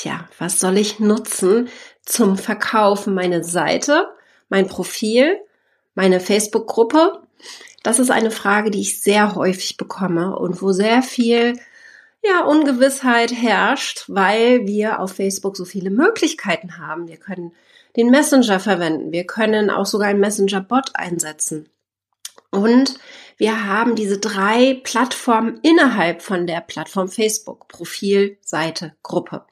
Tja, was soll ich nutzen zum Verkaufen? Meine Seite, mein Profil, meine Facebook-Gruppe? Das ist eine Frage, die ich sehr häufig bekomme und wo sehr viel ja, Ungewissheit herrscht, weil wir auf Facebook so viele Möglichkeiten haben. Wir können den Messenger verwenden. Wir können auch sogar einen Messenger-Bot einsetzen. Und wir haben diese drei Plattformen innerhalb von der Plattform Facebook. Profil, Seite, Gruppe.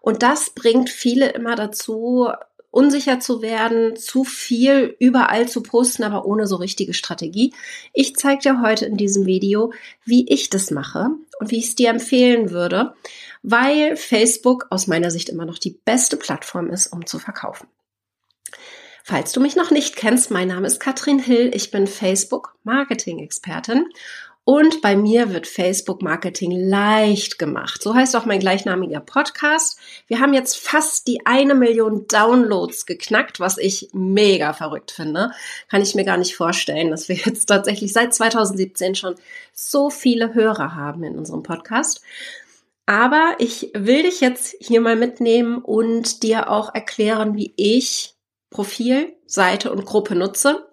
Und das bringt viele immer dazu, unsicher zu werden, zu viel überall zu posten, aber ohne so richtige Strategie. Ich zeige dir heute in diesem Video, wie ich das mache und wie ich es dir empfehlen würde, weil Facebook aus meiner Sicht immer noch die beste Plattform ist, um zu verkaufen. Falls du mich noch nicht kennst, mein Name ist Katrin Hill, ich bin Facebook Marketing Expertin und bei mir wird Facebook Marketing leicht gemacht. So heißt auch mein gleichnamiger Podcast. Wir haben jetzt fast die eine Million Downloads geknackt, was ich mega verrückt finde. Kann ich mir gar nicht vorstellen, dass wir jetzt tatsächlich seit 2017 schon so viele Hörer haben in unserem Podcast. Aber ich will dich jetzt hier mal mitnehmen und dir auch erklären, wie ich Profil, Seite und Gruppe nutze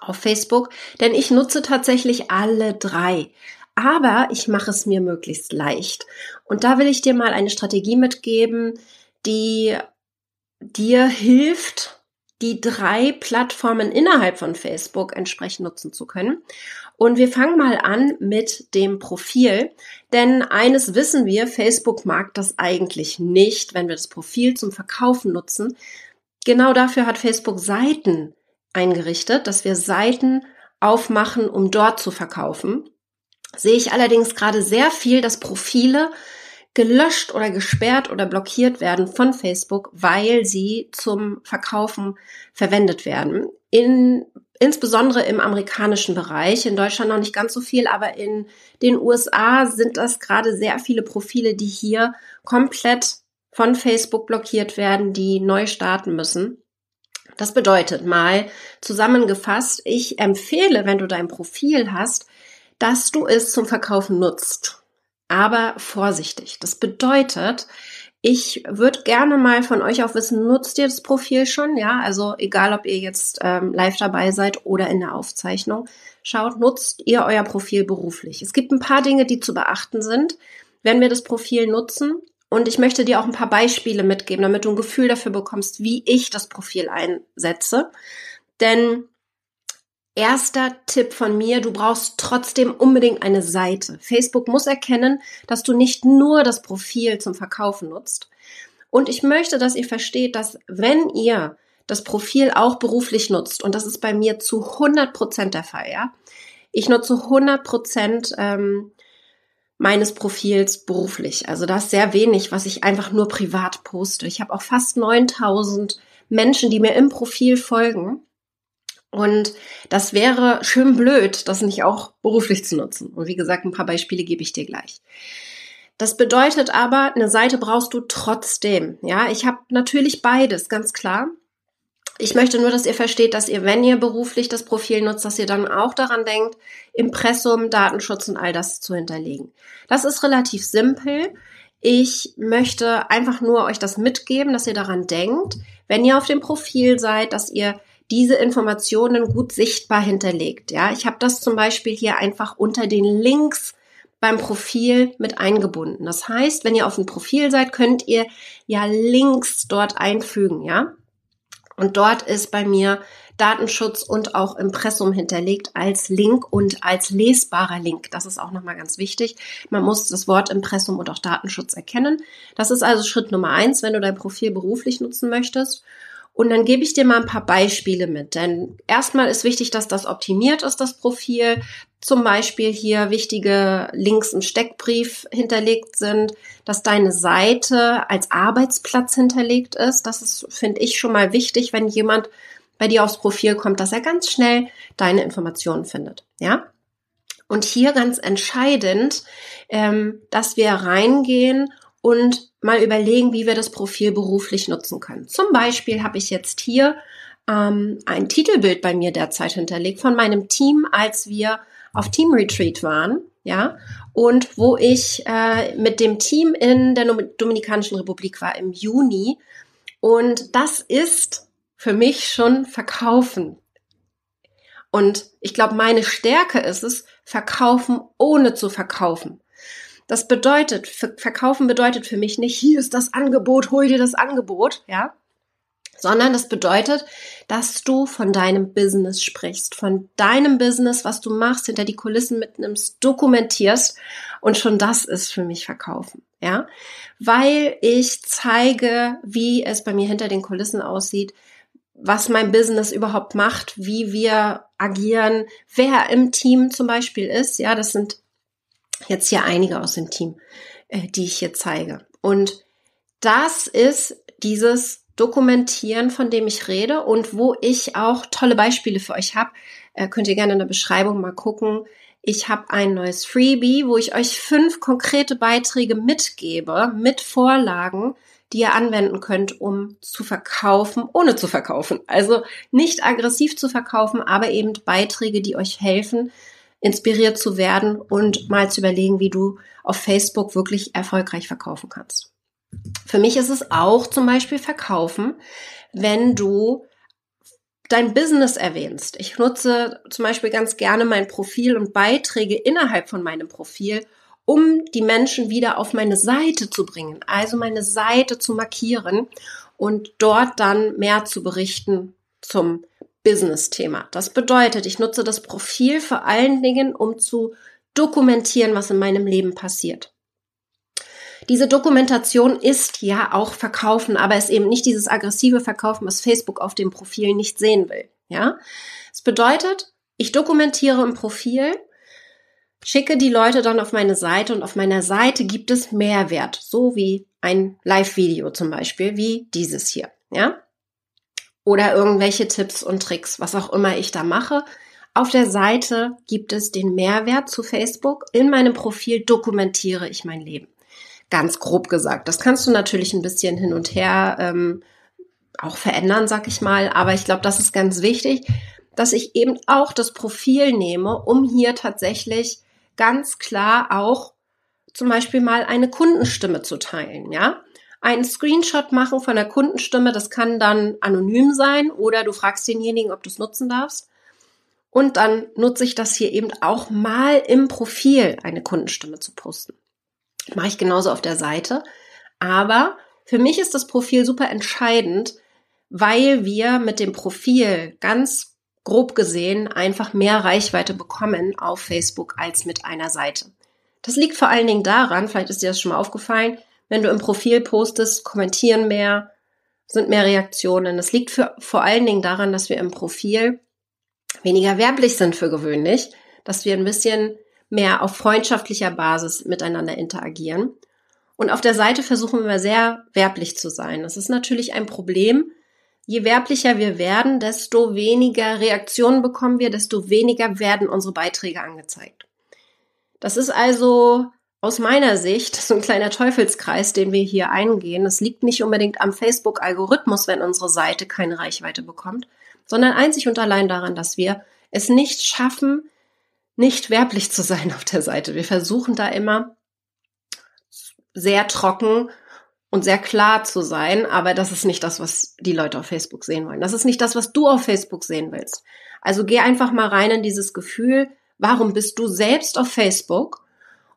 auf Facebook, denn ich nutze tatsächlich alle drei. Aber ich mache es mir möglichst leicht. Und da will ich dir mal eine Strategie mitgeben, die dir hilft, die drei Plattformen innerhalb von Facebook entsprechend nutzen zu können. Und wir fangen mal an mit dem Profil, denn eines wissen wir, Facebook mag das eigentlich nicht, wenn wir das Profil zum Verkaufen nutzen, genau dafür hat Facebook Seiten eingerichtet, dass wir Seiten aufmachen, um dort zu verkaufen. Sehe ich allerdings gerade sehr viel, dass Profile gelöscht oder gesperrt oder blockiert werden von Facebook, weil sie zum Verkaufen verwendet werden. In, insbesondere im amerikanischen Bereich, in Deutschland noch nicht ganz so viel, aber in den USA sind das gerade sehr viele Profile, die hier komplett von Facebook blockiert werden, die neu starten müssen. Das bedeutet mal zusammengefasst, ich empfehle, wenn du dein Profil hast, dass du es zum Verkaufen nutzt. Aber vorsichtig. Das bedeutet, ich würde gerne mal von euch auch wissen, nutzt ihr das Profil schon? Ja, also egal, ob ihr jetzt ähm, live dabei seid oder in der Aufzeichnung. Schaut, nutzt ihr euer Profil beruflich? Es gibt ein paar Dinge, die zu beachten sind, wenn wir das Profil nutzen. Und ich möchte dir auch ein paar Beispiele mitgeben, damit du ein Gefühl dafür bekommst, wie ich das Profil einsetze. Denn erster Tipp von mir, du brauchst trotzdem unbedingt eine Seite. Facebook muss erkennen, dass du nicht nur das Profil zum Verkaufen nutzt. Und ich möchte, dass ihr versteht, dass wenn ihr das Profil auch beruflich nutzt, und das ist bei mir zu 100 Prozent der Fall, ja, ich nutze 100 Prozent ähm, meines Profils beruflich. Also das ist sehr wenig, was ich einfach nur privat poste. Ich habe auch fast 9000 Menschen, die mir im Profil folgen. Und das wäre schön blöd, das nicht auch beruflich zu nutzen. Und wie gesagt, ein paar Beispiele gebe ich dir gleich. Das bedeutet aber, eine Seite brauchst du trotzdem. Ja, ich habe natürlich beides, ganz klar. Ich möchte nur, dass ihr versteht, dass ihr, wenn ihr beruflich das Profil nutzt, dass ihr dann auch daran denkt, Impressum, Datenschutz und all das zu hinterlegen. Das ist relativ simpel. Ich möchte einfach nur euch das mitgeben, dass ihr daran denkt, wenn ihr auf dem Profil seid, dass ihr diese Informationen gut sichtbar hinterlegt. Ja, ich habe das zum Beispiel hier einfach unter den Links beim Profil mit eingebunden. Das heißt, wenn ihr auf dem Profil seid, könnt ihr ja Links dort einfügen. Ja, und dort ist bei mir Datenschutz und auch Impressum hinterlegt als Link und als lesbarer Link. Das ist auch nochmal ganz wichtig. Man muss das Wort Impressum und auch Datenschutz erkennen. Das ist also Schritt Nummer eins, wenn du dein Profil beruflich nutzen möchtest. Und dann gebe ich dir mal ein paar Beispiele mit. Denn erstmal ist wichtig, dass das optimiert ist, das Profil. Zum Beispiel hier wichtige Links im Steckbrief hinterlegt sind, dass deine Seite als Arbeitsplatz hinterlegt ist. Das ist, finde ich, schon mal wichtig, wenn jemand bei dir aufs Profil kommt, dass er ganz schnell deine Informationen findet. Ja? Und hier ganz entscheidend, ähm, dass wir reingehen und mal überlegen, wie wir das Profil beruflich nutzen können. Zum Beispiel habe ich jetzt hier ähm, ein Titelbild bei mir derzeit hinterlegt von meinem Team, als wir auf Team Retreat waren. ja, und wo ich äh, mit dem Team in der Dominikanischen Republik war im Juni. Und das ist für mich schon Verkaufen. Und ich glaube, meine Stärke ist es, verkaufen ohne zu verkaufen. Das bedeutet, verkaufen bedeutet für mich nicht, hier ist das Angebot, hol dir das Angebot, ja, sondern das bedeutet, dass du von deinem Business sprichst, von deinem Business, was du machst, hinter die Kulissen mitnimmst, dokumentierst und schon das ist für mich Verkaufen, ja, weil ich zeige, wie es bei mir hinter den Kulissen aussieht, was mein Business überhaupt macht, wie wir agieren, wer im Team zum Beispiel ist, ja, das sind jetzt hier einige aus dem Team, äh, die ich hier zeige. Und das ist dieses dokumentieren, von dem ich rede und wo ich auch tolle Beispiele für euch habe. Äh, könnt ihr gerne in der Beschreibung mal gucken. Ich habe ein neues Freebie, wo ich euch fünf konkrete Beiträge mitgebe, mit Vorlagen, die ihr anwenden könnt, um zu verkaufen, ohne zu verkaufen. Also nicht aggressiv zu verkaufen, aber eben Beiträge, die euch helfen, inspiriert zu werden und mal zu überlegen, wie du auf Facebook wirklich erfolgreich verkaufen kannst. Für mich ist es auch zum Beispiel Verkaufen, wenn du dein Business erwähnst. Ich nutze zum Beispiel ganz gerne mein Profil und Beiträge innerhalb von meinem Profil, um die Menschen wieder auf meine Seite zu bringen, also meine Seite zu markieren und dort dann mehr zu berichten zum Business-Thema. Das bedeutet, ich nutze das Profil vor allen Dingen, um zu dokumentieren, was in meinem Leben passiert. Diese Dokumentation ist ja auch Verkaufen, aber ist eben nicht dieses aggressive Verkaufen, was Facebook auf dem Profil nicht sehen will. Ja, es bedeutet, ich dokumentiere im Profil, schicke die Leute dann auf meine Seite und auf meiner Seite gibt es Mehrwert, so wie ein Live-Video zum Beispiel, wie dieses hier. Ja, oder irgendwelche Tipps und Tricks, was auch immer ich da mache. Auf der Seite gibt es den Mehrwert zu Facebook. In meinem Profil dokumentiere ich mein Leben ganz grob gesagt. Das kannst du natürlich ein bisschen hin und her ähm, auch verändern, sag ich mal. Aber ich glaube, das ist ganz wichtig, dass ich eben auch das Profil nehme, um hier tatsächlich ganz klar auch zum Beispiel mal eine Kundenstimme zu teilen, ja. Einen Screenshot machen von der Kundenstimme, das kann dann anonym sein oder du fragst denjenigen, ob du es nutzen darfst. Und dann nutze ich das hier eben auch mal im Profil, eine Kundenstimme zu posten. Mache ich genauso auf der Seite. Aber für mich ist das Profil super entscheidend, weil wir mit dem Profil ganz grob gesehen einfach mehr Reichweite bekommen auf Facebook als mit einer Seite. Das liegt vor allen Dingen daran, vielleicht ist dir das schon mal aufgefallen, wenn du im Profil postest, kommentieren mehr, sind mehr Reaktionen. Das liegt für, vor allen Dingen daran, dass wir im Profil weniger werblich sind für gewöhnlich, dass wir ein bisschen mehr auf freundschaftlicher Basis miteinander interagieren. Und auf der Seite versuchen wir sehr werblich zu sein. Das ist natürlich ein Problem. Je werblicher wir werden, desto weniger Reaktionen bekommen wir, desto weniger werden unsere Beiträge angezeigt. Das ist also aus meiner Sicht so ein kleiner Teufelskreis, den wir hier eingehen. Es liegt nicht unbedingt am Facebook-Algorithmus, wenn unsere Seite keine Reichweite bekommt, sondern einzig und allein daran, dass wir es nicht schaffen, nicht werblich zu sein auf der Seite. Wir versuchen da immer sehr trocken und sehr klar zu sein, aber das ist nicht das, was die Leute auf Facebook sehen wollen. Das ist nicht das, was du auf Facebook sehen willst. Also geh einfach mal rein in dieses Gefühl, warum bist du selbst auf Facebook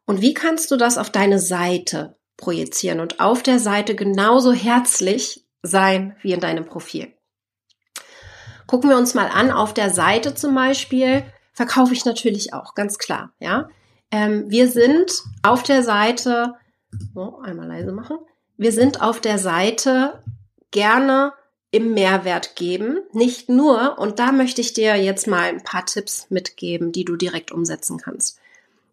und wie kannst du das auf deine Seite projizieren und auf der Seite genauso herzlich sein wie in deinem Profil. Gucken wir uns mal an, auf der Seite zum Beispiel, verkaufe ich natürlich auch, ganz klar, ja. Ähm, wir sind auf der Seite, oh, einmal leise machen, wir sind auf der Seite gerne im Mehrwert geben, nicht nur, und da möchte ich dir jetzt mal ein paar Tipps mitgeben, die du direkt umsetzen kannst.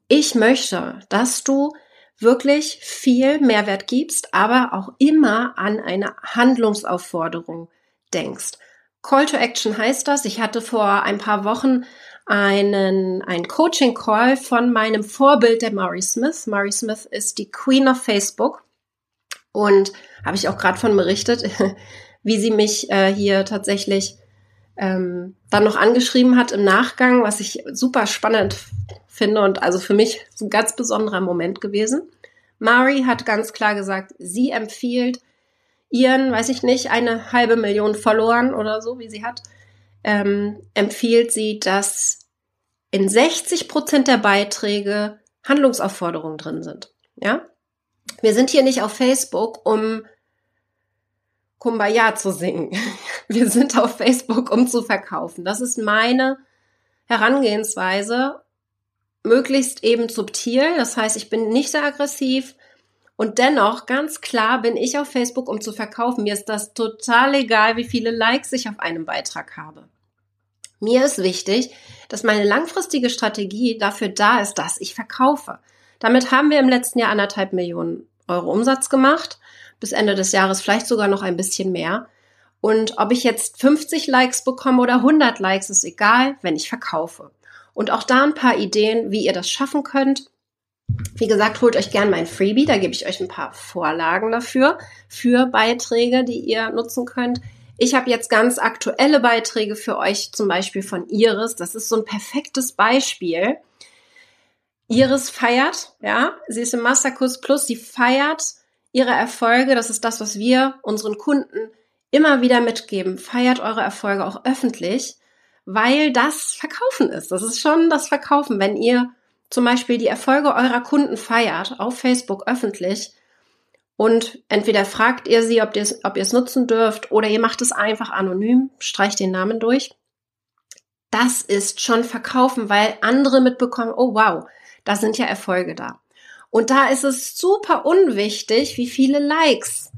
Ich möchte, dass du wirklich viel Mehrwert gibst, aber auch immer an eine Handlungsaufforderung denkst. Call to Action heißt das. Ich hatte vor ein paar Wochen einen, einen Coaching-Call von meinem Vorbild, der Murray Smith. Murray Smith ist die Queen of Facebook und habe ich auch gerade von berichtet, wie sie mich äh, hier tatsächlich ähm, dann noch angeschrieben hat im Nachgang, was ich super spannend finde und also für mich ein ganz besonderer Moment gewesen. Mari hat ganz klar gesagt, sie empfiehlt ihren, weiß ich nicht, eine halbe Million Followern oder so, wie sie hat, ähm, empfiehlt sie, dass in 60 Prozent der Beiträge Handlungsaufforderungen drin sind. Ja, wir sind hier nicht auf Facebook, um Kumbaya zu singen. Wir sind auf Facebook, um zu verkaufen. Das ist meine Herangehensweise. Möglichst eben subtil. Das heißt, ich bin nicht sehr aggressiv. Und dennoch, ganz klar, bin ich auf Facebook, um zu verkaufen. Mir ist das total egal, wie viele Likes ich auf einem Beitrag habe. Mir ist wichtig, dass meine langfristige Strategie dafür da ist, dass ich verkaufe. Damit haben wir im letzten Jahr anderthalb Millionen Euro Umsatz gemacht bis Ende des Jahres vielleicht sogar noch ein bisschen mehr. Und ob ich jetzt 50 Likes bekomme oder 100 Likes, ist egal, wenn ich verkaufe. Und auch da ein paar Ideen, wie ihr das schaffen könnt. Wie gesagt, holt euch gern mein Freebie, da gebe ich euch ein paar Vorlagen dafür, für Beiträge, die ihr nutzen könnt. Ich habe jetzt ganz aktuelle Beiträge für euch, zum Beispiel von Iris. Das ist so ein perfektes Beispiel. Iris feiert, ja, sie ist im Masterkurs Plus, sie feiert ihre Erfolge, das ist das, was wir unseren Kunden immer wieder mitgeben. Feiert eure Erfolge auch öffentlich, weil das Verkaufen ist. Das ist schon das Verkaufen. Wenn ihr zum Beispiel die Erfolge eurer Kunden feiert auf Facebook öffentlich und entweder fragt ihr sie, ob ihr es, ob nutzen dürft oder ihr macht es einfach anonym, streicht den Namen durch. Das ist schon Verkaufen, weil andere mitbekommen, oh wow, da sind ja Erfolge da. Und da ist es super unwichtig, wie viele Likes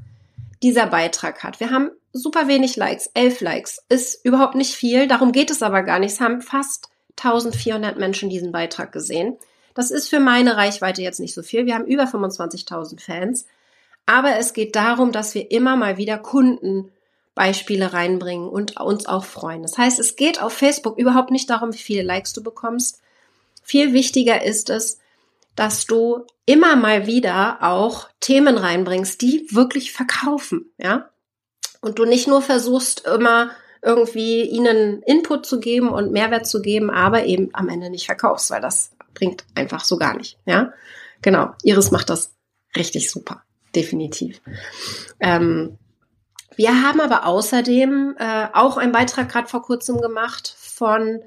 dieser Beitrag hat. Wir haben super wenig Likes, elf Likes, ist überhaupt nicht viel. Darum geht es aber gar nicht. Es haben fast 1400 Menschen diesen Beitrag gesehen. Das ist für meine Reichweite jetzt nicht so viel. Wir haben über 25.000 Fans. Aber es geht darum, dass wir immer mal wieder Kundenbeispiele reinbringen und uns auch freuen. Das heißt, es geht auf Facebook überhaupt nicht darum, wie viele Likes du bekommst. Viel wichtiger ist es, dass du immer mal wieder auch Themen reinbringst, die wirklich verkaufen, ja? Und du nicht nur versuchst, immer irgendwie ihnen Input zu geben und Mehrwert zu geben, aber eben am Ende nicht verkaufst, weil das bringt einfach so gar nicht, ja? Genau. Iris macht das richtig super. Definitiv. Ähm, wir haben aber außerdem äh, auch einen Beitrag gerade vor kurzem gemacht von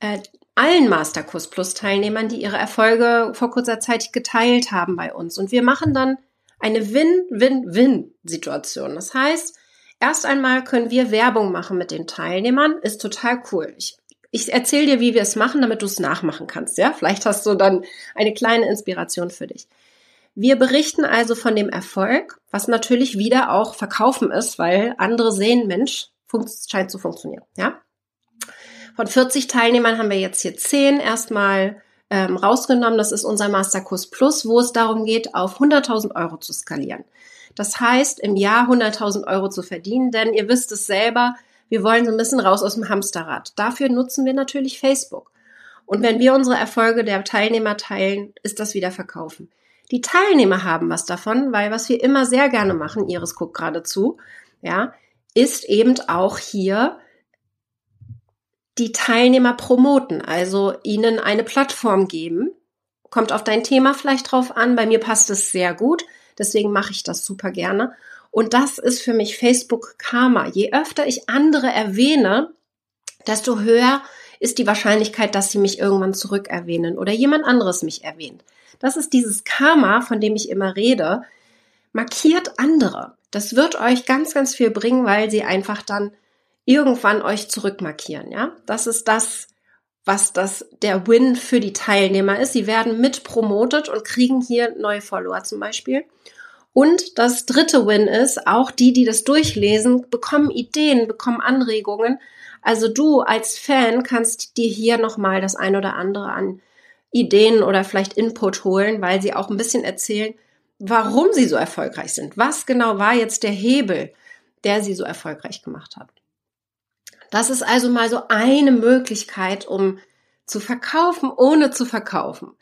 äh, allen Masterkurs Plus Teilnehmern, die ihre Erfolge vor kurzer Zeit geteilt haben bei uns. Und wir machen dann eine Win-Win-Win-Situation. Das heißt, erst einmal können wir Werbung machen mit den Teilnehmern. Ist total cool. Ich, ich erzähle dir, wie wir es machen, damit du es nachmachen kannst. Ja, vielleicht hast du dann eine kleine Inspiration für dich. Wir berichten also von dem Erfolg, was natürlich wieder auch Verkaufen ist, weil andere sehen, Mensch, scheint zu funktionieren. Ja, von 40 Teilnehmern haben wir jetzt hier 10 erstmal ähm, rausgenommen. Das ist unser Masterkurs Plus, wo es darum geht, auf 100.000 Euro zu skalieren. Das heißt, im Jahr 100.000 Euro zu verdienen, denn ihr wisst es selber, wir wollen so ein bisschen raus aus dem Hamsterrad. Dafür nutzen wir natürlich Facebook. Und wenn wir unsere Erfolge der Teilnehmer teilen, ist das wieder verkaufen. Die Teilnehmer haben was davon, weil was wir immer sehr gerne machen, Iris guckt gerade zu, ja, ist eben auch hier die Teilnehmer promoten, also ihnen eine Plattform geben. Kommt auf dein Thema vielleicht drauf an. Bei mir passt es sehr gut. Deswegen mache ich das super gerne. Und das ist für mich Facebook Karma. Je öfter ich andere erwähne, desto höher ist die Wahrscheinlichkeit, dass sie mich irgendwann zurück erwähnen oder jemand anderes mich erwähnt. Das ist dieses Karma, von dem ich immer rede. Markiert andere. Das wird euch ganz, ganz viel bringen, weil sie einfach dann irgendwann euch zurückmarkieren, ja? Das ist das, was das der Win für die Teilnehmer ist. Sie werden mit promotet und kriegen hier neue Follower zum Beispiel. Und das dritte Win ist, auch die, die das durchlesen, bekommen Ideen, bekommen Anregungen. Also du als Fan kannst dir hier nochmal das ein oder andere an Ideen oder vielleicht Input holen, weil sie auch ein bisschen erzählen, warum sie so erfolgreich sind. Was genau war jetzt der Hebel, der sie so erfolgreich gemacht hat? Das ist also mal so eine Möglichkeit, um zu verkaufen, ohne zu verkaufen.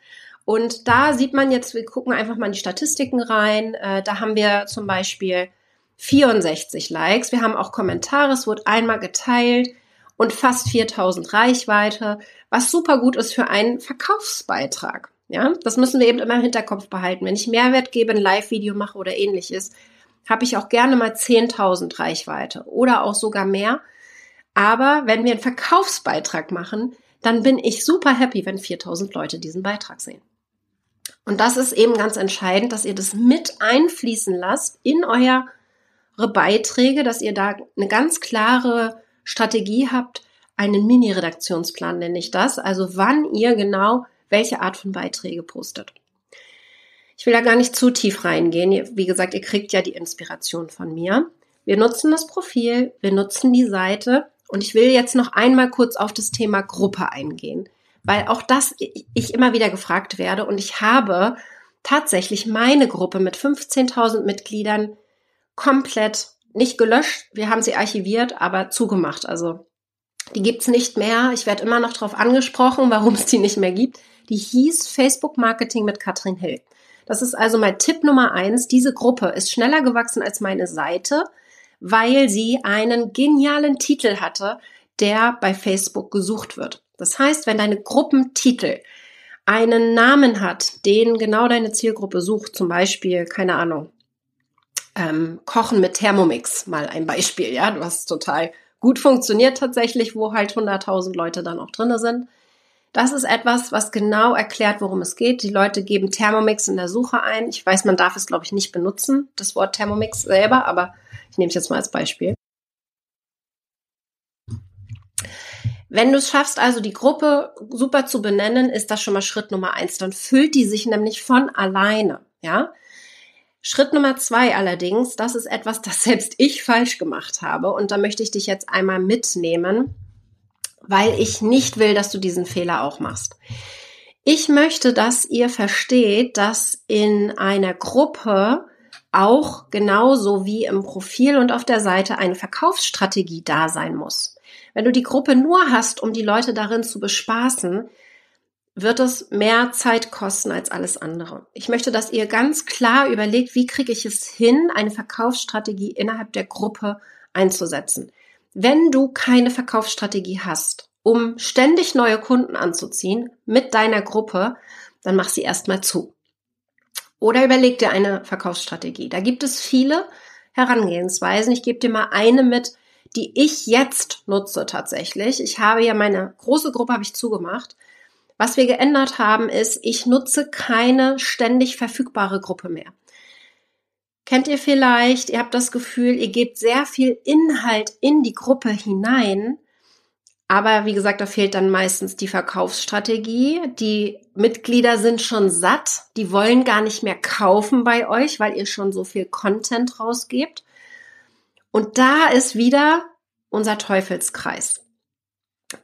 Und da sieht man jetzt, wir gucken einfach mal in die Statistiken rein. Äh, da haben wir zum Beispiel 64 Likes. Wir haben auch Kommentare, es wurde einmal geteilt. Und fast 4000 Reichweite, was super gut ist für einen Verkaufsbeitrag. Ja, das müssen wir eben immer im Hinterkopf behalten. Wenn ich Mehrwert gebe, ein Live-Video mache oder ähnliches, habe ich auch gerne mal 10.000 Reichweite oder auch sogar mehr. Aber wenn wir einen Verkaufsbeitrag machen, dann bin ich super happy, wenn 4000 Leute diesen Beitrag sehen. Und das ist eben ganz entscheidend, dass ihr das mit einfließen lasst in eure Beiträge, dass ihr da eine ganz klare Strategie habt, einen Mini-Redaktionsplan nenne ich das, also wann ihr genau welche Art von Beiträge postet. Ich will da gar nicht zu tief reingehen. Wie gesagt, ihr kriegt ja die Inspiration von mir. Wir nutzen das Profil, wir nutzen die Seite und ich will jetzt noch einmal kurz auf das Thema Gruppe eingehen, weil auch das ich immer wieder gefragt werde und ich habe tatsächlich meine Gruppe mit 15.000 Mitgliedern komplett nicht gelöscht. Wir haben sie archiviert, aber zugemacht. Also die gibt's nicht mehr. Ich werde immer noch darauf angesprochen, warum es die nicht mehr gibt. Die hieß Facebook Marketing mit Katrin Hill. Das ist also mein Tipp Nummer eins. Diese Gruppe ist schneller gewachsen als meine Seite, weil sie einen genialen Titel hatte, der bei Facebook gesucht wird. Das heißt, wenn deine Gruppentitel einen Namen hat, den genau deine Zielgruppe sucht, zum Beispiel, keine Ahnung, ähm, Kochen mit Thermomix, mal ein Beispiel, ja, was total gut funktioniert tatsächlich, wo halt 100.000 Leute dann auch drinne sind. Das ist etwas, was genau erklärt, worum es geht. Die Leute geben Thermomix in der Suche ein. Ich weiß, man darf es, glaube ich, nicht benutzen, das Wort Thermomix selber, aber ich nehme es jetzt mal als Beispiel. Wenn du es schaffst, also die Gruppe super zu benennen, ist das schon mal Schritt Nummer eins. Dann füllt die sich nämlich von alleine, ja. Schritt Nummer zwei allerdings, das ist etwas, das selbst ich falsch gemacht habe. Und da möchte ich dich jetzt einmal mitnehmen, weil ich nicht will, dass du diesen Fehler auch machst. Ich möchte, dass ihr versteht, dass in einer Gruppe auch genauso wie im Profil und auf der Seite eine Verkaufsstrategie da sein muss. Wenn du die Gruppe nur hast, um die Leute darin zu bespaßen, wird es mehr Zeit kosten als alles andere. Ich möchte, dass ihr ganz klar überlegt, wie kriege ich es hin, eine Verkaufsstrategie innerhalb der Gruppe einzusetzen. Wenn du keine Verkaufsstrategie hast, um ständig neue Kunden anzuziehen mit deiner Gruppe, dann mach sie erstmal zu. Oder überleg dir eine Verkaufsstrategie. Da gibt es viele Herangehensweisen. Ich gebe dir mal eine mit, die ich jetzt nutze tatsächlich. Ich habe ja meine große Gruppe habe ich zugemacht was wir geändert haben, ist, ich nutze keine ständig verfügbare Gruppe mehr. Kennt ihr vielleicht, ihr habt das Gefühl, ihr gebt sehr viel Inhalt in die Gruppe hinein, aber wie gesagt, da fehlt dann meistens die Verkaufsstrategie. Die Mitglieder sind schon satt, die wollen gar nicht mehr kaufen bei euch, weil ihr schon so viel Content rausgebt. Und da ist wieder unser Teufelskreis.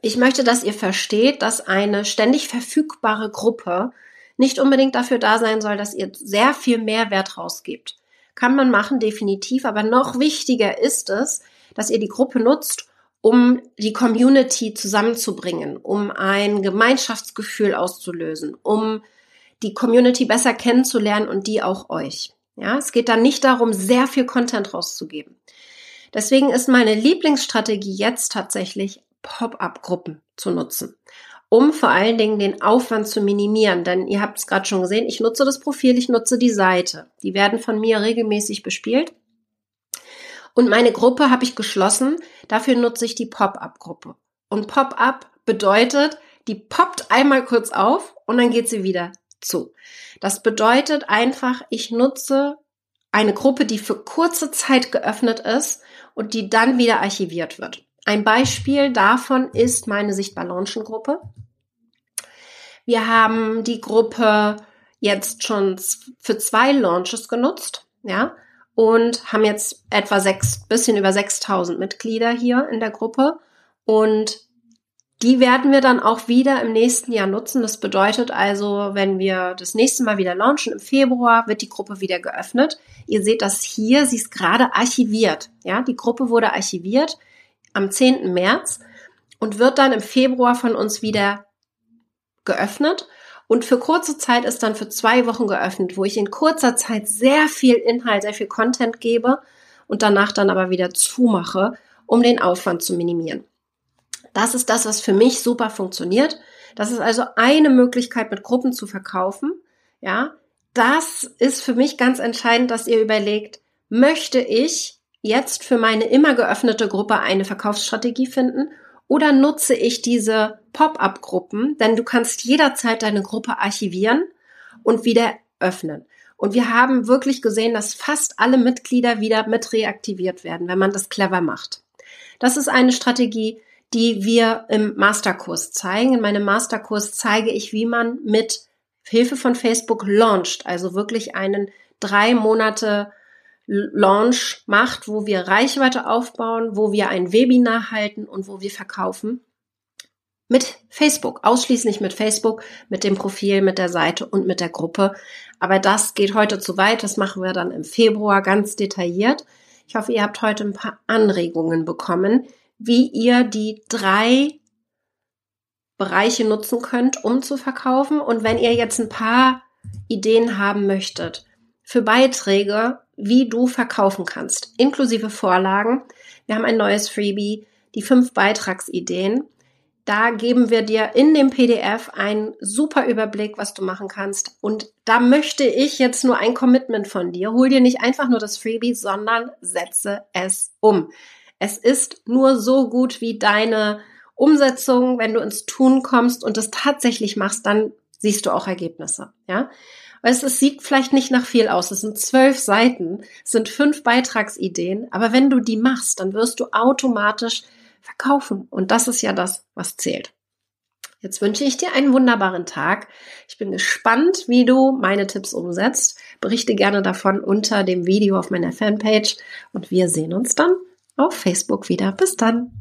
Ich möchte, dass ihr versteht, dass eine ständig verfügbare Gruppe nicht unbedingt dafür da sein soll, dass ihr sehr viel Mehrwert rausgebt. Kann man machen, definitiv, aber noch wichtiger ist es, dass ihr die Gruppe nutzt, um die Community zusammenzubringen, um ein Gemeinschaftsgefühl auszulösen, um die Community besser kennenzulernen und die auch euch. Ja, es geht dann nicht darum, sehr viel Content rauszugeben. Deswegen ist meine Lieblingsstrategie jetzt tatsächlich Pop-up-Gruppen zu nutzen, um vor allen Dingen den Aufwand zu minimieren. Denn ihr habt es gerade schon gesehen, ich nutze das Profil, ich nutze die Seite. Die werden von mir regelmäßig bespielt. Und meine Gruppe habe ich geschlossen. Dafür nutze ich die Pop-up-Gruppe. Und Pop-up bedeutet, die poppt einmal kurz auf und dann geht sie wieder zu. Das bedeutet einfach, ich nutze eine Gruppe, die für kurze Zeit geöffnet ist und die dann wieder archiviert wird. Ein Beispiel davon ist meine Sichtbar Launchen Gruppe. Wir haben die Gruppe jetzt schon für zwei Launches genutzt, ja, und haben jetzt etwa sechs, bisschen über 6000 Mitglieder hier in der Gruppe und die werden wir dann auch wieder im nächsten Jahr nutzen. Das bedeutet also, wenn wir das nächste Mal wieder launchen im Februar, wird die Gruppe wieder geöffnet. Ihr seht das hier, sie ist gerade archiviert. Ja, die Gruppe wurde archiviert am 10. März und wird dann im Februar von uns wieder geöffnet. Und für kurze Zeit ist dann für zwei Wochen geöffnet, wo ich in kurzer Zeit sehr viel Inhalt, sehr viel Content gebe und danach dann aber wieder zumache, um den Aufwand zu minimieren. Das ist das, was für mich super funktioniert. Das ist also eine Möglichkeit, mit Gruppen zu verkaufen. Ja, das ist für mich ganz entscheidend, dass ihr überlegt, möchte ich jetzt für meine immer geöffnete Gruppe eine Verkaufsstrategie finden oder nutze ich diese Pop-up-Gruppen, denn du kannst jederzeit deine Gruppe archivieren und wieder öffnen. Und wir haben wirklich gesehen, dass fast alle Mitglieder wieder mit reaktiviert werden, wenn man das clever macht. Das ist eine Strategie, die wir im Masterkurs zeigen. In meinem Masterkurs zeige ich, wie man mit Hilfe von Facebook launcht, also wirklich einen drei Monate Launch macht, wo wir Reichweite aufbauen, wo wir ein Webinar halten und wo wir verkaufen. Mit Facebook, ausschließlich mit Facebook, mit dem Profil, mit der Seite und mit der Gruppe. Aber das geht heute zu weit. Das machen wir dann im Februar ganz detailliert. Ich hoffe, ihr habt heute ein paar Anregungen bekommen, wie ihr die drei Bereiche nutzen könnt, um zu verkaufen. Und wenn ihr jetzt ein paar Ideen haben möchtet für Beiträge, wie du verkaufen kannst, inklusive Vorlagen. Wir haben ein neues Freebie, die fünf Beitragsideen. Da geben wir dir in dem PDF einen super Überblick, was du machen kannst. Und da möchte ich jetzt nur ein Commitment von dir. Hol dir nicht einfach nur das Freebie, sondern setze es um. Es ist nur so gut wie deine Umsetzung. Wenn du ins Tun kommst und es tatsächlich machst, dann siehst du auch Ergebnisse. Ja? Weißt, es sieht vielleicht nicht nach viel aus. Es sind zwölf Seiten, es sind fünf Beitragsideen, aber wenn du die machst, dann wirst du automatisch verkaufen. Und das ist ja das, was zählt. Jetzt wünsche ich dir einen wunderbaren Tag. Ich bin gespannt, wie du meine Tipps umsetzt. Berichte gerne davon unter dem Video auf meiner Fanpage und wir sehen uns dann auf Facebook wieder. Bis dann.